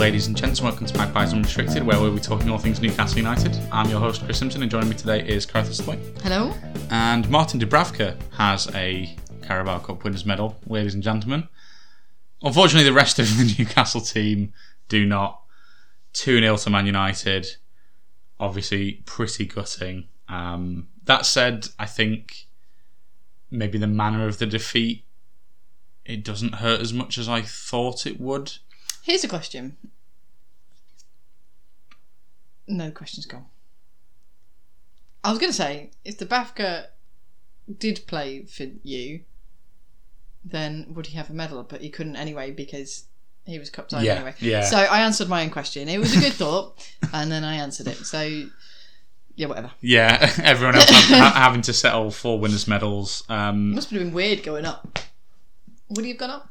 Ladies and gents, and welcome to Magpies Unrestricted, where we'll be talking all things Newcastle United. I'm your host, Chris Simpson, and joining me today is Cartha Slay. Hello. And Martin Dubravka has a Carabao Cup winners medal, ladies and gentlemen. Unfortunately, the rest of the Newcastle team do not. 2 0 to Man United. Obviously, pretty gutting. Um, that said, I think maybe the manner of the defeat it doesn't hurt as much as I thought it would. Here's a question. No questions gone. I was going to say, if Dubravka did play for you, then would he have a medal? But he couldn't anyway because he was cup time Yeah, anyway. yeah. So I answered my own question. It was a good thought, and then I answered it. So yeah, whatever. Yeah, everyone else ha- ha- having to settle for winners' medals. Um, Must have been weird going up. Would he have gone up?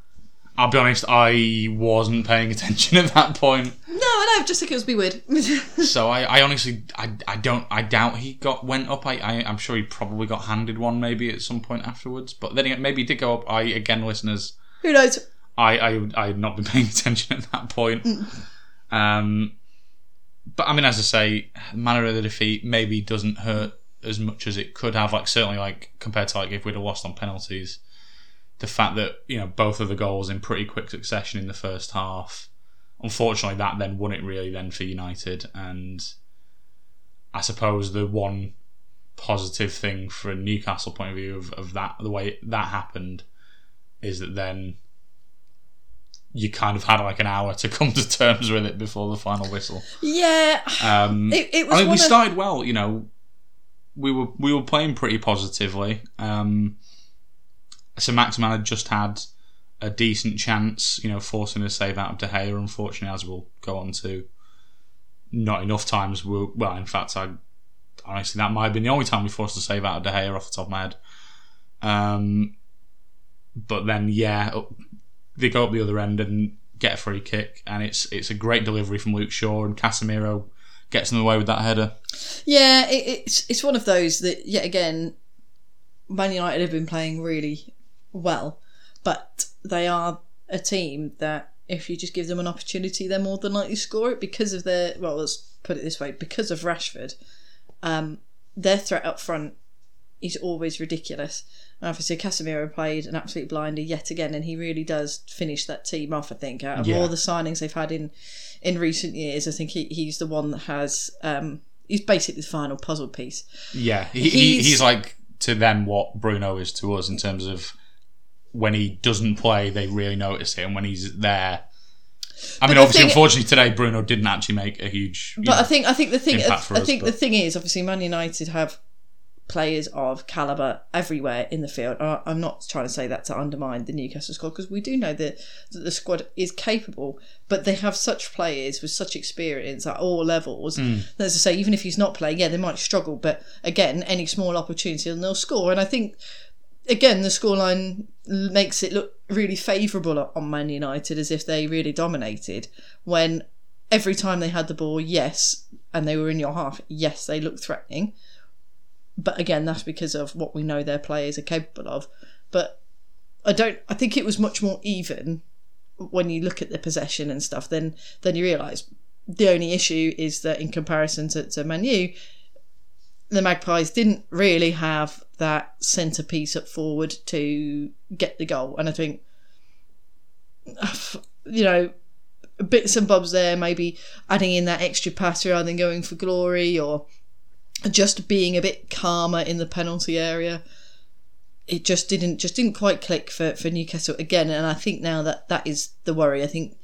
I'll be honest, I wasn't paying attention at that point, No, I know. Just think it was be weird. so I, I honestly, I, I don't, I doubt he got went up. I, I, I'm sure he probably got handed one maybe at some point afterwards. But then again, maybe he did go up. I again, listeners, Who knows? I, I, I had not been paying attention at that point. Um, but I mean, as I say, manner of the defeat maybe doesn't hurt as much as it could have. Like certainly, like compared to like if we'd have lost on penalties, the fact that you know both of the goals in pretty quick succession in the first half. Unfortunately, that then won it really then for United, and I suppose the one positive thing for a Newcastle point of view of, of that the way that happened is that then you kind of had like an hour to come to terms with it before the final whistle. Yeah. Um, It- it was I mean, we started well. You know, we were we were playing pretty positively. Um, so Maximin had just had a decent chance, you know, forcing a save out of De Gea. Unfortunately, as we'll go on to, not enough times. Were, well, in fact, I honestly that might have been the only time we forced a save out of De Gea off the top of my head. Um, but then, yeah, they go up the other end and get a free kick, and it's it's a great delivery from Luke Shaw, and Casemiro gets in the way with that header. Yeah, it, it's it's one of those that yet again, Man United have been playing really well, but they are a team that if you just give them an opportunity, they're more than likely to score it because of their well, let's put it this way, because of Rashford, um, their threat up front is always ridiculous. And obviously, Casemiro played an absolute blinder yet again, and he really does finish that team off. I think out of Yeah. all the signings they've had in in recent years, I think he, he's the one that has. Um, he's basically the final puzzle piece. Yeah, he, he's, He's- he's like to them what Bruno is to us in terms of when he doesn't play, they really notice it, and when he's there. I mean, obviously, thing- unfortunately, today Bruno didn't actually make a huge. But I think I think the thing I us, think the thing is obviously Man United have players of caliber everywhere in the field. I- I'm not trying to say that to undermine the Newcastle squad because we do know that, that the squad is capable, but they have such players with such experience at all levels. Hmm. That, As I say, even if he's not playing, yeah, they might struggle, but again, any small opportunity and they'll score. And I think again, the scoreline makes it look really favourable on Man United as if they really dominated. When every time they had the ball, yes, and they were in your half, yes, they looked threatening. But again, that's because of what we know their players are capable of. But I don't. I think it was much more even when you look at the possession and stuff. Then then you realise the only issue is that in comparison to, to Manu, the Magpies didn't really have that centrepiece up forward to get the goal. And I think, you know, bits and bobs there, maybe adding in that extra pass rather than going for glory or just being a bit calmer in the penalty area. It just didn't just didn't quite click for, for Newcastle again, and I think now that that is the worry. I think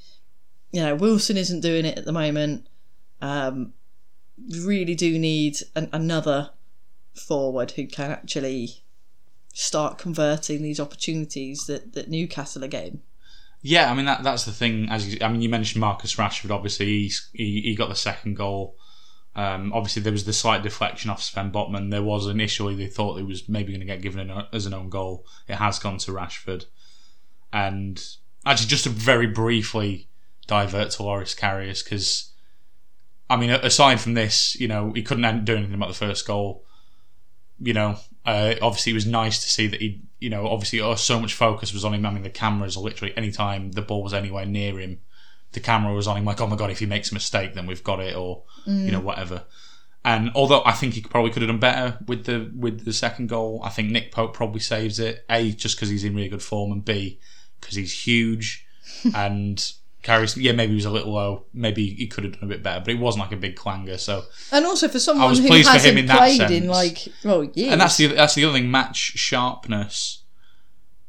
you know Wilson isn't doing it at the moment. Um, really do need an, another forward who can actually start converting these opportunities that, that Newcastle are getting. Yeah, I mean that that's the thing. As you, I mean, you mentioned Marcus Rashford. Obviously, he's, he he got the second goal. Um, obviously, there was the slight deflection off Sven Botman. There was initially they thought it was maybe going to get given an, as an own goal. It has gone to Rashford, and actually, just to very briefly divert to Loris Karius because, I mean, aside from this, you know, he couldn't do anything about the first goal. You know, uh, obviously, it was nice to see that he you know, obviously oh, so much focus was on him. I mean, the cameras literally anytime the ball was anywhere near him, the camera was on him. Like, oh my god, if he makes a mistake, then we've got it, or mm. you know, whatever. And although I think he probably could have done better with the with the second goal, I think Nick Pope probably saves it. A just because he's in really good form, and B because he's huge and Karius. Yeah, maybe he was a little low. Maybe he could have done a bit better, but it wasn't like a big clanger. So and also for someone who hasn't in played in like well years, and that's the that's the other thing. Match sharpness,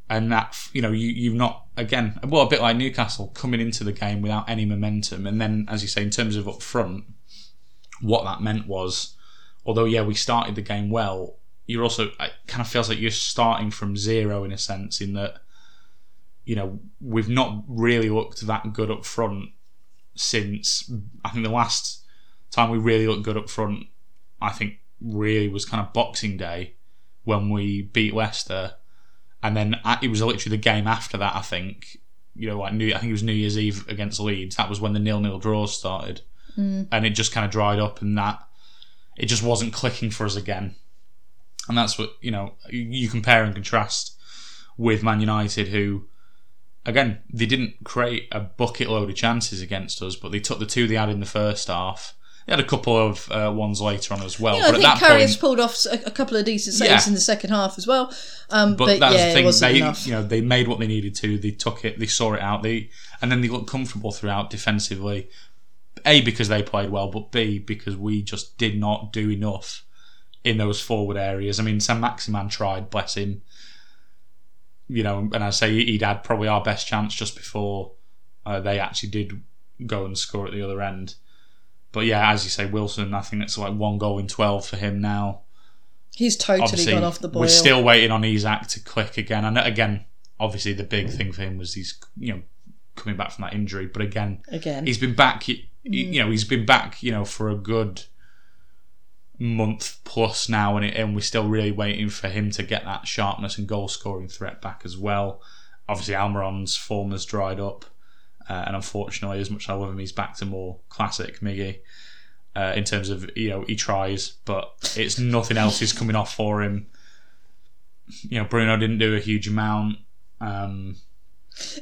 and that you know you you've not again well a bit like Newcastle coming into the game without any momentum, and then as you say in terms of up front, what that meant was, although yeah we started the game well, you're also it kind of feels like you're starting from zero in a sense in that you know, we've not really looked that good up front since I think the last time we really looked good up front, I think really was kind of Boxing Day when we beat Leicester, and then it was literally the game after that. I think you know, like New, I think it was New Year's Eve against Leeds. That was when the nil-nil draws started, mm. and it just kind of dried up, and that it just wasn't clicking for us again. And that's what you know. You compare and contrast with Man United, who again, they didn't create a bucket load of chances against us, but they took the two they had in the first half. They had a couple of uh, ones later on as well. Yeah, but I think Karius pulled off a, a, couple of decent saves yeah. in the second half as well. Um, but, but that's yeah, the thing. they, enough. you know, they made what they needed to. They took it. They saw it out. They and then they looked comfortable throughout defensively. A because they played well, but B because we just did not do enough in those forward areas. I mean, Saint-Maximin tried, bless him you know, and I say he'd had probably our best chance just before uh, they actually did go and score at the other end. But yeah, as you say, Wilson, I think it's like one goal in 12 for him now. He's totally obviously, gone off the boil. We're still waiting on Isak to click again. And again, obviously, the big thing for him was he's, you know, coming back from that injury. But again, again, he's been back, mm. you know, he's been back, you know, for a good month plus now, and, it, and we're still really waiting for him to get that sharpness and goal scoring threat back as well. Obviously, Almiron's form has dried up, uh, and unfortunately, as much as I love him, he's back to more classic Miggy. Uh, in terms of you know he tries, but it's nothing else is coming off for him. You know Bruno didn't do a huge amount. Um,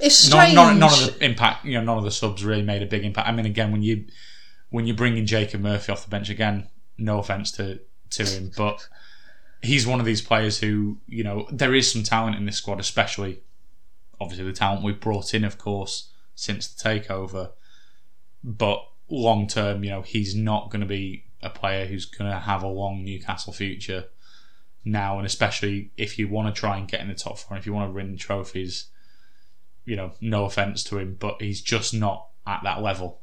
it's strange. None, none, none, of the impact, you know, none of the subs really made a big impact. I mean, again, when you when you're bringing Jacob Murphy off the bench again, no offense to to him, but he's one of these players who you know there is some talent in this squad, especially obviously the talent we've brought in, of course, since the takeover. But long term, you know, he's not going to be a player who's going to have a long Newcastle future now, and especially if you want to try and get in the top four, if you want to win trophies, you know, no offense to him, but he's just not at that level.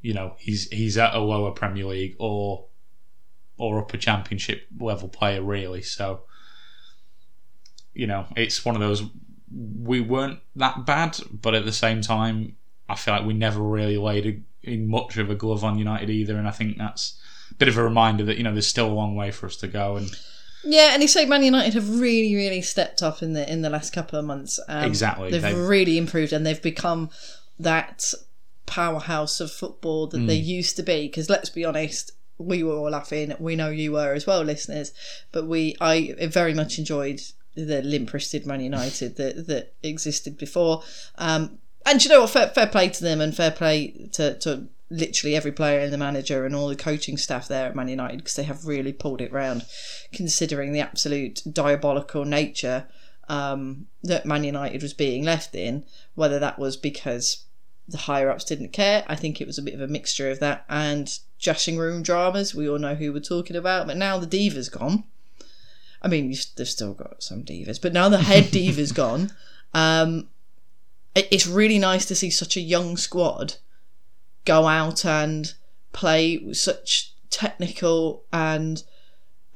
You know, he's he's at a lower Premier League or or upper championship level player really. So you know, it's one of those. We weren't that bad, but at the same time, I feel like we never really laid a, in much of a glove on United either, and I think that's a bit of a reminder that you know there's still a long way for us to go. And yeah, and you say Man United have really, really stepped up in the in the last couple of months. Um, exactly, they've, they've, really improved, and they've become that powerhouse of football that mm. they used to be. Because let's be honest, we were all laughing. We know you were as well, listeners. But we, I very much enjoyed the limp-wristed Man United that that existed before. Um, and you know what? Fair, fair play to them, and fair play to, to literally every player and the manager and all the coaching staff there at Man United because they have really pulled it round, considering the absolute diabolical nature um, that Man United was being left in. Whether that was because the higher ups didn't care. I think it was a bit of a mixture of that and dressing room dramas. We all know who we're talking about. But now the diva's gone. I mean, they've still got some divas, but now the head diva's gone. Um, it, it's really nice to see such a young squad go out and play with such technical and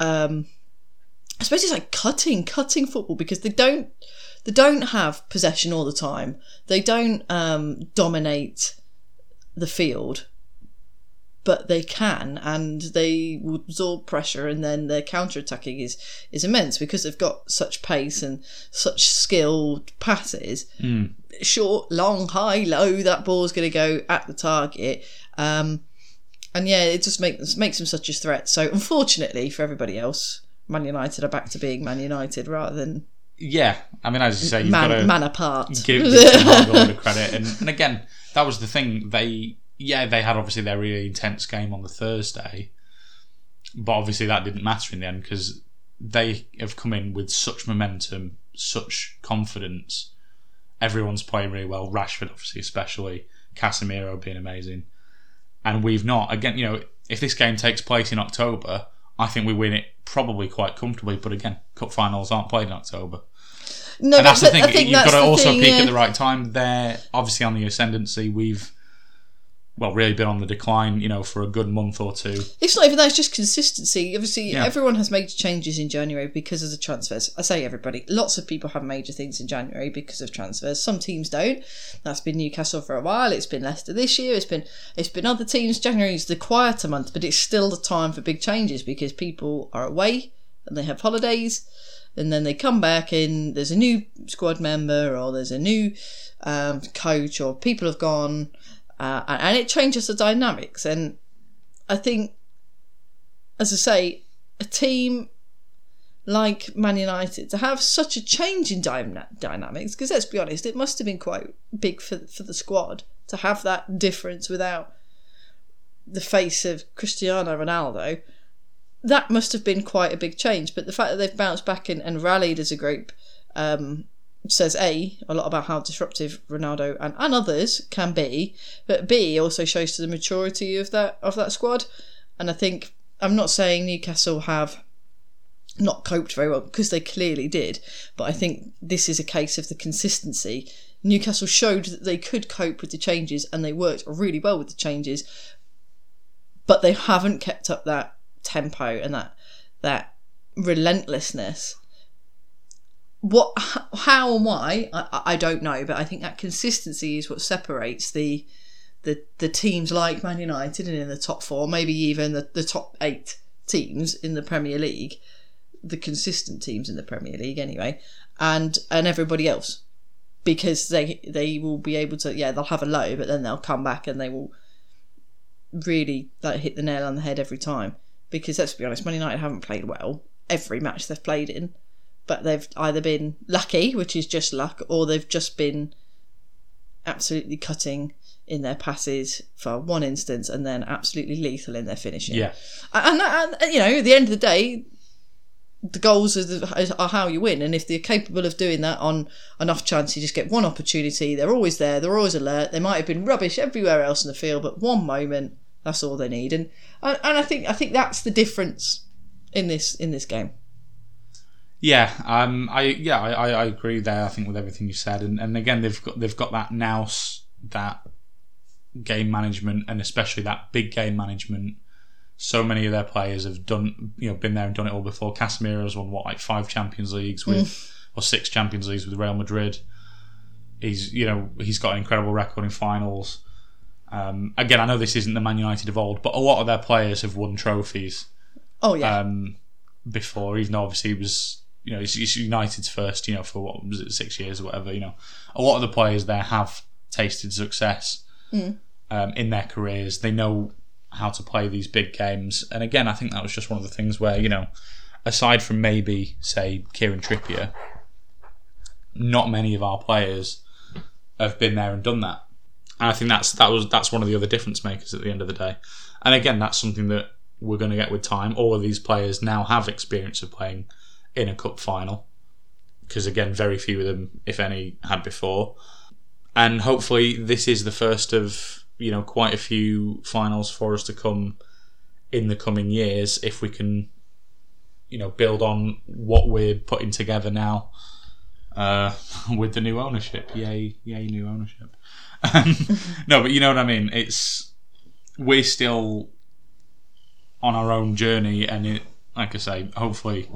um, I suppose it's like cutting, cutting football because they don't they don't have possession all the time. They don't um, dominate the field, but they can, and they will absorb pressure, and then their counter attacking is is immense because they've got such pace and such skilled passes. Short, long, high, low. That ball's going to go at the target. Um, and yeah, it just makes makes them such a threat. So unfortunately for everybody else, Man United are back to being Man United rather than Yeah, I mean, as you say, you've man, got to man apart. give, give Ten a lot of credit. And, and again, that was the thing. They, yeah, they had obviously their really intense game on the Thursday, but obviously that didn't matter in the end because they have come in with such momentum, such confidence. Everyone's playing really well. Rashford, obviously, especially Casemiro being amazing, and we've not. Again, you know, if this game takes place in October, I think we win it probably quite comfortably. But again, cup finals aren't played in October. No, And that's the thing. I think You've got to also thing, peak yeah. at the right time. They're obviously on the ascendancy. We've well really been on the decline. You know, for a good month or two. It's not even that; it's just consistency. Obviously, Yeah. everyone has major changes in January because of the transfers. I say everybody. Lots of people have major things in January because of transfers. Some teams don't. That's been Newcastle for a while. It's been Leicester this year. It's been it's been other teams. January is the quieter month, but it's still the time for big changes because people are away and they have holidays, and then they come back and there's a new squad member or there's a new um, coach or people have gone, uh, and it changes the dynamics. And I think as I say, a team like Man United to have such a change in dyna- dynamics, because let's be honest, it must have been quite big for for the squad to have that difference without the face of Cristiano Ronaldo. That must have been quite a big change. But the fact that they've bounced back and, and rallied as a group um, says A, a lot about how disruptive Ronaldo and, and others can be, but B also shows to the maturity of that of that squad. And I think I'm not saying Newcastle have not coped very well because they clearly did, but I think this is a case of the consistency. Newcastle showed that they could cope with the changes and they worked really well with the changes, but they haven't kept up that tempo and that that relentlessness. What, how, and why, I, I- don't know, but I think that consistency is what separates the the the teams like Man United and in the top four, maybe even the, the top eight teams in the Premier League, the consistent teams in the Premier League anyway, and and everybody else, because they they will be able to yeah they'll have a low, but then they'll come back and they will really like hit the nail on the head every time. Because let's be honest, Man United haven't played well every match they've played in, but they've either been lucky, which is just luck, or they've just been absolutely cutting in their passes for one instance and then absolutely lethal in their finishing. Yeah, And, and, and you know, at the end of the day, the goals are, the, are how you win. And if they're capable of doing that on enough chance, you just get one opportunity. They're always there. They're always alert. They might have been rubbish everywhere else in the field, but one moment, that's all they need. And and, I think I think that's the difference in this in this game. yeah. Um, I yeah, I, I, agree there. I think with everything you said, and, and again, they've got they've got that nous that game management, and especially that big game management. So many of their players have done, you know, been there and done it all before. Casemiro's won what, like five Champions Leagues with, or six Champions Leagues with Real Madrid. He's, you know, he's got an incredible record in finals. Um, again, I know this isn't the Man United of old, but a lot of their players have won trophies Oh yeah, um, before, even though obviously he was, you know, it's, it's United's first, you know, for what was it, six years or whatever. You know, a lot of the players there have tasted success um, in their careers. They know how to play these big games, and again, I think that was just one of the things where you know, aside from maybe say Kieran Trippier, not many of our players have been there and done that. And I think that's that was that's one of the other difference makers at the end of the day. And again, that's something that we're going to get with time. All of these players now have experience of playing in a cup final, because again, very few of them, if any, had before. And hopefully, this is the first of you know quite a few finals for us to come in the coming years if we can, you know, build on what we're putting together now uh, with the new ownership. Yay, yay, new ownership. Um, no, but you know what I mean. It's we're still on our own journey, and it, like I say, hopefully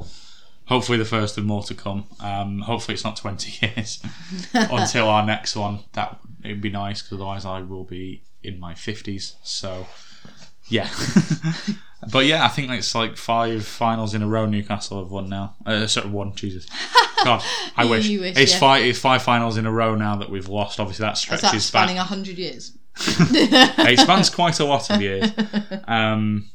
hopefully the first of more to come. Um, hopefully it's not 20 years until our next one. That it'd be nice because otherwise I will be in my 50s. So, yeah. But yeah, I think it's like five finals in a row Newcastle have won now. Uh, sort of won, Jesus. God, I wish. wish, it's yeah. five. It's five finals in a row now that we've lost. Obviously, that stretches that back. spanning hundred years? it spans quite a lot of years. Um,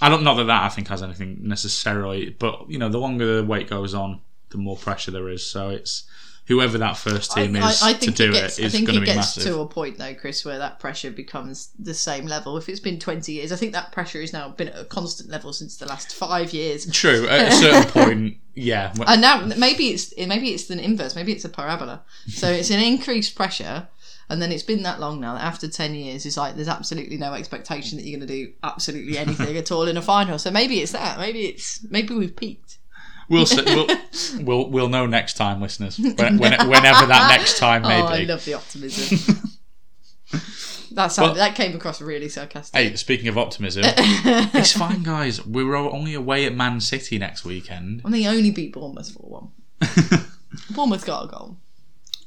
I don't know that that I think has anything necessarily, but you know, the longer the wait goes on, the more pressure there is. So it's whoever that first team I, is I, I to do it gets, it is going to it be gets massive. to a point though, Chris, where that pressure becomes the same level. If it's been twenty years, I think that pressure has now been at a constant level since the last five years. True, at a certain point, yeah. And now maybe it's maybe it's an inverse. Maybe it's a parabola. So it's an increased pressure, and then it's been that long now that after ten years, it's like there's absolutely no expectation that you're going to do absolutely anything at all in a final. So maybe it's that. Maybe it's maybe we've peaked. We'll, see, we'll we'll we'll know next time, listeners. When, when, whenever that next time may Oh, I love the optimism. that sounded, Well- that came across really sarcastic. Hey, speaking of optimism, it's fine, guys. We're only away at Man City next weekend. And they only beat Bournemouth four one. Bournemouth got a goal.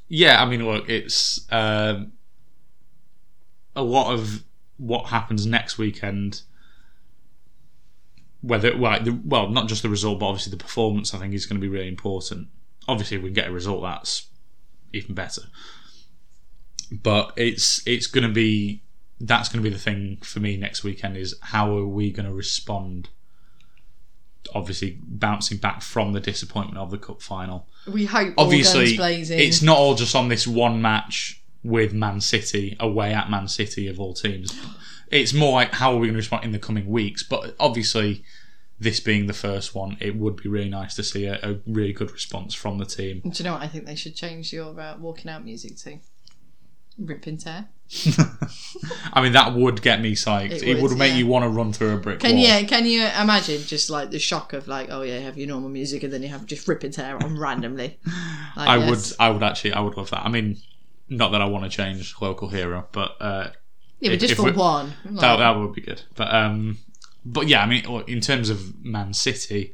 Yeah, I mean, look, it's um, a lot of what happens next weekend. Whether well, the, well, not just the result, but obviously the performance. I think is going to be really important. Obviously, if we can get a result, that's even better. But it's it's going to be that's going to be the thing for me next weekend is how are we going to respond? Obviously, bouncing back from the disappointment of the cup final We hope obviously it's not all just on this one match with Man City away at Man City of all teams. It's more like how are we going to respond in the coming weeks. But obviously, this being the first one, it would be really nice to see a, a really good response from the team. Do you know what I think they should change your uh, walking out music to? Rip and tear. I mean, that would get me psyched. It, It would, would, make yeah. you want to run through a brick Can wall. you can you imagine just like the shock of like oh yeah you have your normal music and then you have just rip and tear on randomly. Like, I yes. would, I would actually, I would love that. I mean, not that I want to change local hero, but uh, yeah, but if- just if for one. Like, That, that would be good. But um, but yeah, I mean, in terms of Man City,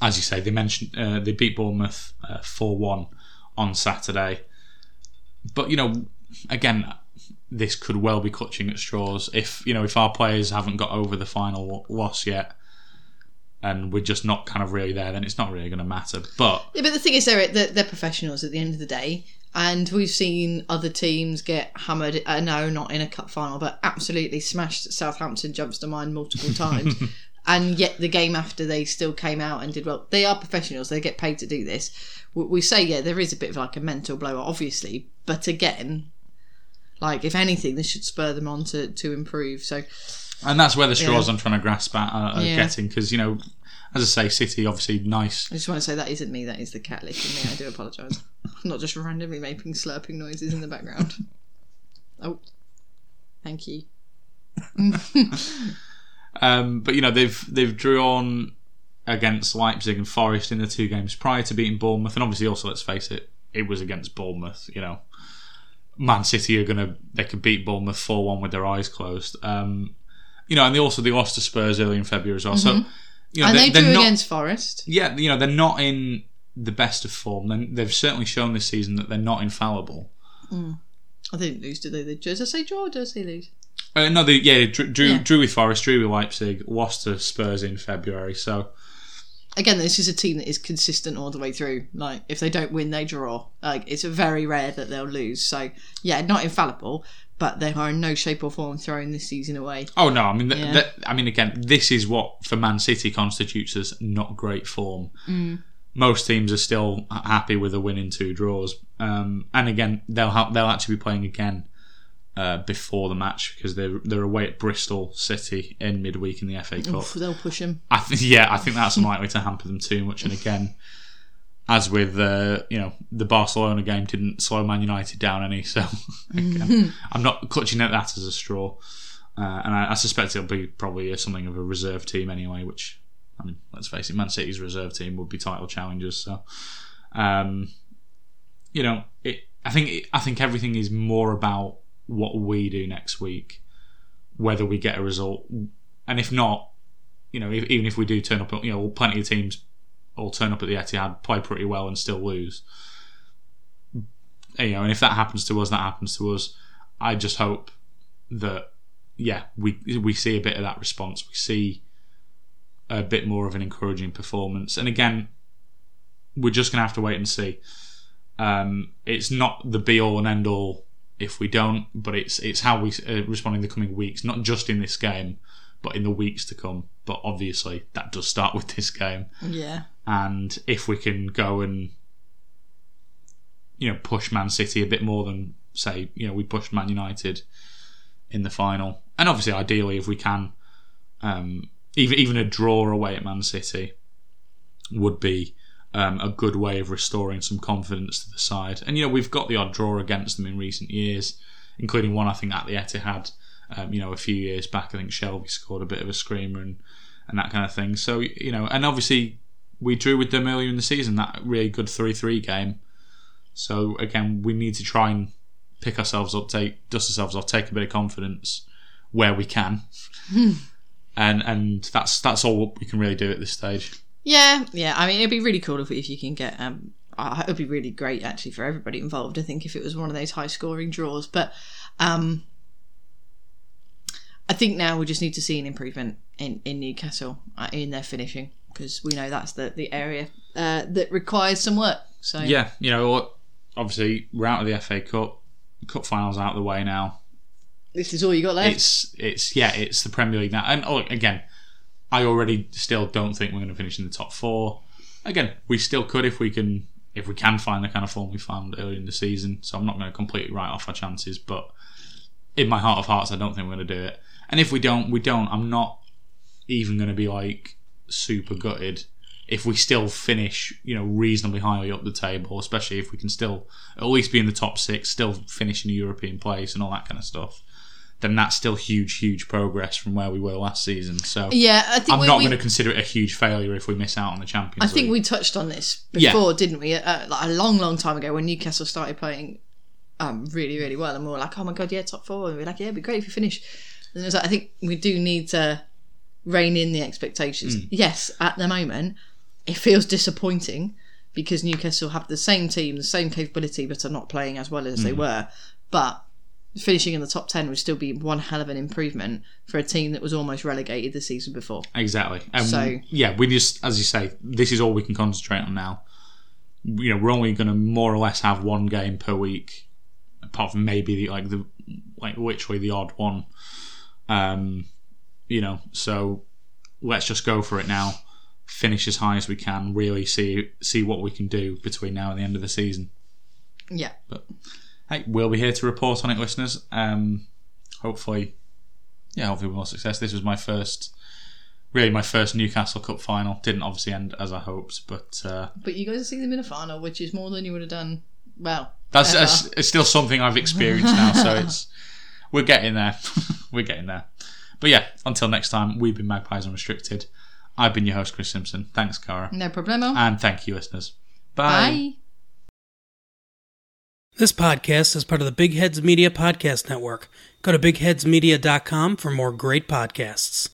as you say, they mentioned uh, they beat Bournemouth four one on Saturday. But you know, again, this could well be clutching at straws if you know if our players haven't got over the final loss yet. And we're just not kind of really there, then it's not really going to matter. But Yeah, but the thing is, they're, they're they're professionals at the end of the day, and we've seen other teams get hammered. Uh, no, not in a cup final, but absolutely smashed. Southampton jumps to mind multiple times, and yet the game after they still came out and did well. They are professionals; they get paid to do this. We, we say, yeah, there is a bit of like a mental blow, obviously, but again, like if anything, this should spur them on to to improve. So and that's where the straws I'm trying to grasp at are, are Yeah. getting because you know, as I say, City obviously nice I just want to say that isn't me; that is the cat licking me. I do apologise. I'm not just randomly making slurping noises in the background. Oh, thank you. Um, but you know they've they've drawn against Leipzig and Forest in the two games prior to beating Bournemouth, and obviously also let's face it, it was against Bournemouth. You know, Man City are gonna they could beat Bournemouth four one with their eyes closed. Um, you know, and they also they lost to Spurs early in February as well. So you know and they, they they're drew not against Forest. yeah you know they're not in the best of form. They- They've certainly shown this season that they're not infallible. I didn't lose, did they? Did I say draw or did I say lose? Uh, no, they, yeah, drew, drew, Yeah. drew with Forest, drew with Leipzig, lost to Spurs in February. So Again, this is a team that is consistent all the way through. Like, if they don't win, they draw. Like, it's very rare that they'll lose. So, yeah, not infallible, but they are in no shape or form throwing this season away. Oh no! I mean, th- Yeah. th- I mean, again, this is what for Man City constitutes as not great form. Mm. Most teams are still happy with a win in two draws, um, and again, they'll ha- they'll actually be playing again uh, before the match because they're they're away at Bristol City in midweek in the FA Cup. Oof, they'll push them. I th- yeah, I think that's unlikely to hamper them too much. And again, as with uh, you know the Barcelona game, didn't slow Man United down any. So again, I'm not clutching at that as a straw. Uh, and I, I suspect it'll be probably something of a reserve team anyway. Which I mean, let's face it, Man City's reserve team would be title challengers. So um, you know, it. I think it, I think everything is more about what we do next week, whether we get a result, and if not, you know, if, even if we do turn up, you know, plenty of teams all turn up at the Etihad, play pretty well, and still lose. You know, and if that happens to us, that happens to us. I just hope that yeah, we we see a bit of that response. We see a bit more of an encouraging performance. And again, we're just gonna have to wait and see. Um, it's not the be all and end all if we don't, but it's it's how we uh, respond in the coming weeks, not just in this game, but in the weeks to come. But obviously, that does start with this game. Yeah. And if we can go and you know push Man City a bit more than say you know we pushed Man United in the final, and obviously ideally if we can, um, even even a draw away at Man City would be um, a good way of restoring some confidence to the side. And you know we've got the odd draw against them in recent years, including one I think at the Etihad. Um, you know, a few years back, I think Shelvey scored a bit of a screamer and and that kind of thing. So you know, and obviously we drew with them earlier in the season that really good three three game. So again, we need to try and pick ourselves up, take dust ourselves off, take a bit of confidence where we can, and and that's that's all we can really do at this stage. Yeah, yeah. I mean, it'd be really cool if, if you can get. Um, uh, it'd be really great actually for everybody involved. I think if it was one of those high scoring draws, but um, I think now we just need to see an improvement in in Newcastle uh, in their finishing because we know that's the the area uh, that requires some work. So Yeah, you know, obviously we're out of the FA Cup, cup finals out of the way now. this is all you got left. It's it's yeah, it's the Premier League now. And oh, again, I already still don't think we're going to finish in the top four. Again, we still could if we can if we can find the kind of form we found early in the season. So I'm not going to completely write off our chances, but in my heart of hearts, I don't think we're going to do it. And if we don't, we don't. I'm not even going to be like super gutted if we still finish, you know, reasonably highly up the table, especially if we can still at least be in the top six, still finish in a European place and all that kind of stuff. Then that's still huge, huge progress from where we were last season. So yeah, I think I'm we, not we- going to consider it a huge failure if we miss out on the Champions I think League. we touched on this Yeah. before, didn't we? Uh, like a long, long time ago when Newcastle started playing um, really, really well, and we were like, "Oh my god, yeah, top four. And we are like, "Yeah, it'd be great if we finish." And it was like, I think we do need to rein in the expectations. Hmm. Yes, at the moment, it feels disappointing because Newcastle have the same team, the same capability, but are not playing as well as Hmm. they were. But finishing in the top ten would still be one hell of an improvement for a team that was almost relegated the season before. Exactly. And So- yeah, we just, as you say, this is all we can concentrate on now. You know, we're only going to more or less have one game per week, apart from maybe the, like the like literally the odd one. Um, you know, so let's just go for it now. Finish as high as we can. Really see see what we can do between now and the end of the season. Yeah. But hey, we'll be here to report on it, listeners. Um, hopefully, yeah, hopefully more success. This was my first, really my first Newcastle Cup final. Didn't obviously end as I hoped, but uh, But you guys have seen them in a final, which is more than you would have done. Well, that's, that's it's still something I've experienced now. So it's we're getting there. we're getting there. But yeah, until next time, we've been Magpies Unrestricted. I've been your host, Chris Simpson. Thanks, Cara, no problemo. and thank you, listeners. Bye. This podcast is part of the Big Heads Media Podcast Network. Go to bigheadsmedia.com for more great podcasts.